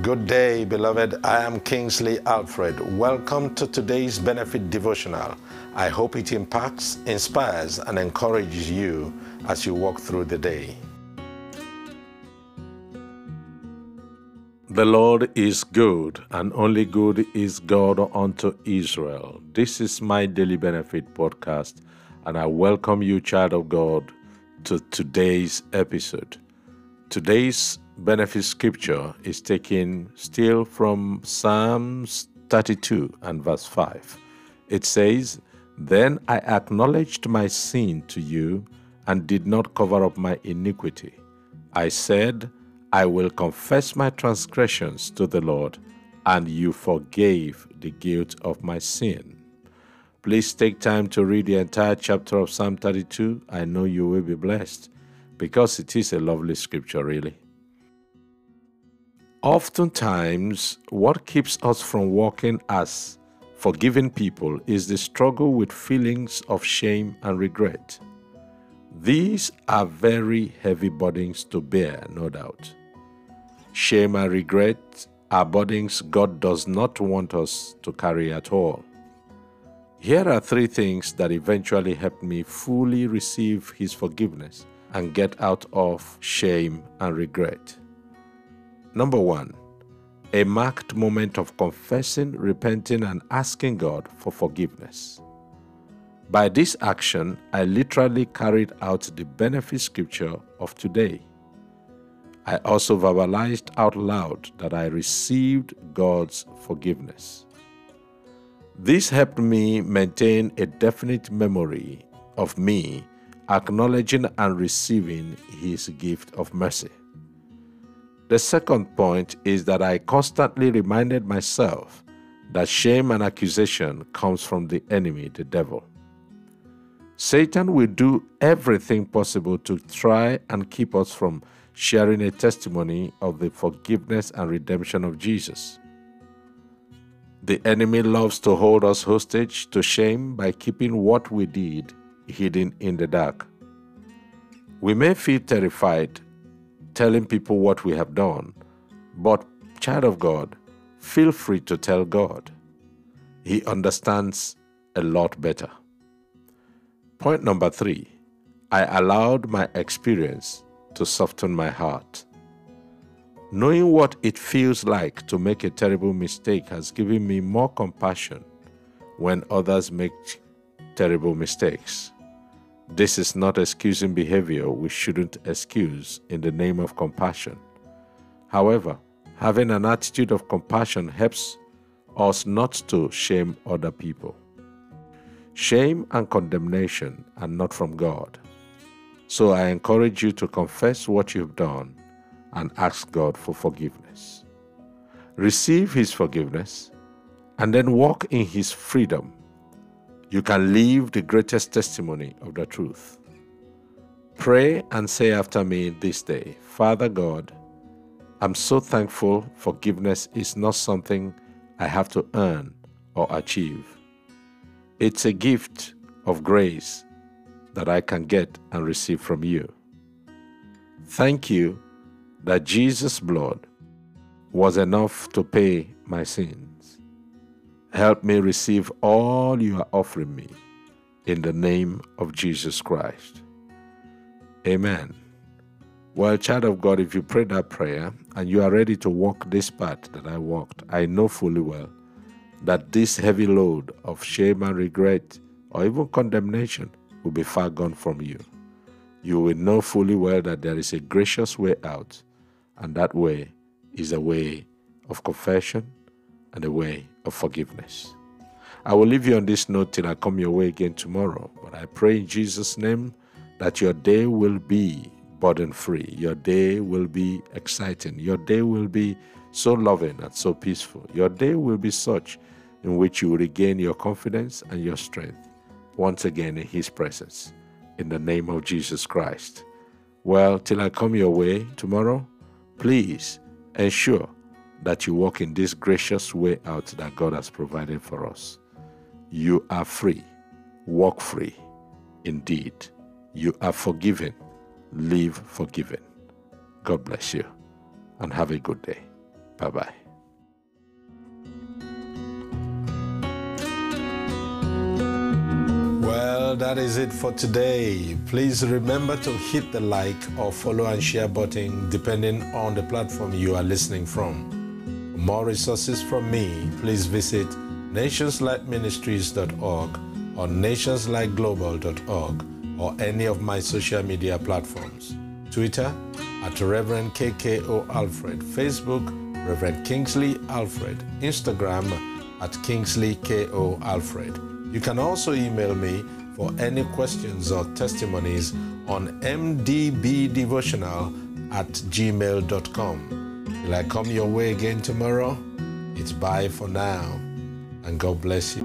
Good day, beloved. I am Kingsley Alfred. Welcome to today's Benefit Devotional. I hope it impacts, inspires, and encourages you as you walk through the day. The Lord is good, and only good is God unto Israel. This is my Daily Benefit podcast, and I welcome you, child of God, to today's episode. Today's benefit scripture is taken still from Psalms 32 and verse 5. It says, Then I acknowledged my sin to you and did not cover up my iniquity. I said, I will confess my transgressions to the Lord, and you forgave the guilt of my sin. Please take time to read the entire chapter of Psalm 32. I know you will be blessed because it is a lovely scripture, really. Oftentimes, what keeps us from walking as forgiving people is the struggle with feelings of shame and regret. These are very heavy burdens to bear, no doubt. Shame and regret are burdens God does not want us to carry at all. Here are three things that eventually helped me fully receive His forgiveness and get out of shame and regret. Number one, a marked moment of confessing, repenting, and asking God for forgiveness. By this action, I literally carried out the benefit scripture of today. I also verbalized out loud that I received God's forgiveness. This helped me maintain a definite memory of me acknowledging and receiving His gift of mercy. The second point is that I constantly reminded myself that shame and accusation comes from the enemy, the devil. Satan will do everything possible to try and keep us from sharing a testimony of the forgiveness and redemption of Jesus. The enemy loves to hold us hostage to shame by keeping what we did hidden in the dark. We may feel terrified telling people what we have done, but, child of God, feel free to tell God. He understands a lot better. Point number three I allowed my experience to soften my heart. Knowing what it feels like to make a terrible mistake has given me more compassion when others make terrible mistakes. This is not excusing behavior we shouldn't excuse in the name of compassion. However, having an attitude of compassion helps us not to shame other people. Shame and condemnation are not from God. So I encourage you to confess what you've done and ask God for forgiveness. Receive His forgiveness and then walk in His freedom you can live the greatest testimony of the truth. Pray and say after me this day Father God, I'm so thankful forgiveness is not something I have to earn or achieve. It's a gift of grace that I can get and receive from you. Thank you that Jesus' blood was enough to pay my sins. Help me receive all you are offering me in the name of Jesus Christ. Amen. Well, child of God, if you pray that prayer and you are ready to walk this path that I walked, I know fully well that this heavy load of shame and regret or even condemnation will be far gone from you. You will know fully well that there is a gracious way out, and that way is a way of confession and a way of forgiveness. I will leave you on this note till I come your way again tomorrow. But I pray in Jesus' name that your day will be burden free. Your day will be exciting. Your day will be so loving and so peaceful. Your day will be such in which you will regain your confidence and your strength once again in His presence. In the name of Jesus Christ. Well, till I come your way tomorrow, please ensure that you walk in this gracious way out that God has provided for us. You are free. Walk free. Indeed, you are forgiven. Live forgiven. God bless you and have a good day. Bye bye. Well, that is it for today. Please remember to hit the like or follow and share button depending on the platform you are listening from. More resources from me, please visit nationslightministries.org or nationslightglobal.org or any of my social media platforms. Twitter at Reverend KKO Alfred, Facebook Reverend Kingsley Alfred, Instagram at Kingsley KO Alfred. You can also email me for any questions or testimonies on mdbdevotional at gmail.com. Will I come your way again tomorrow? It's bye for now, and God bless you.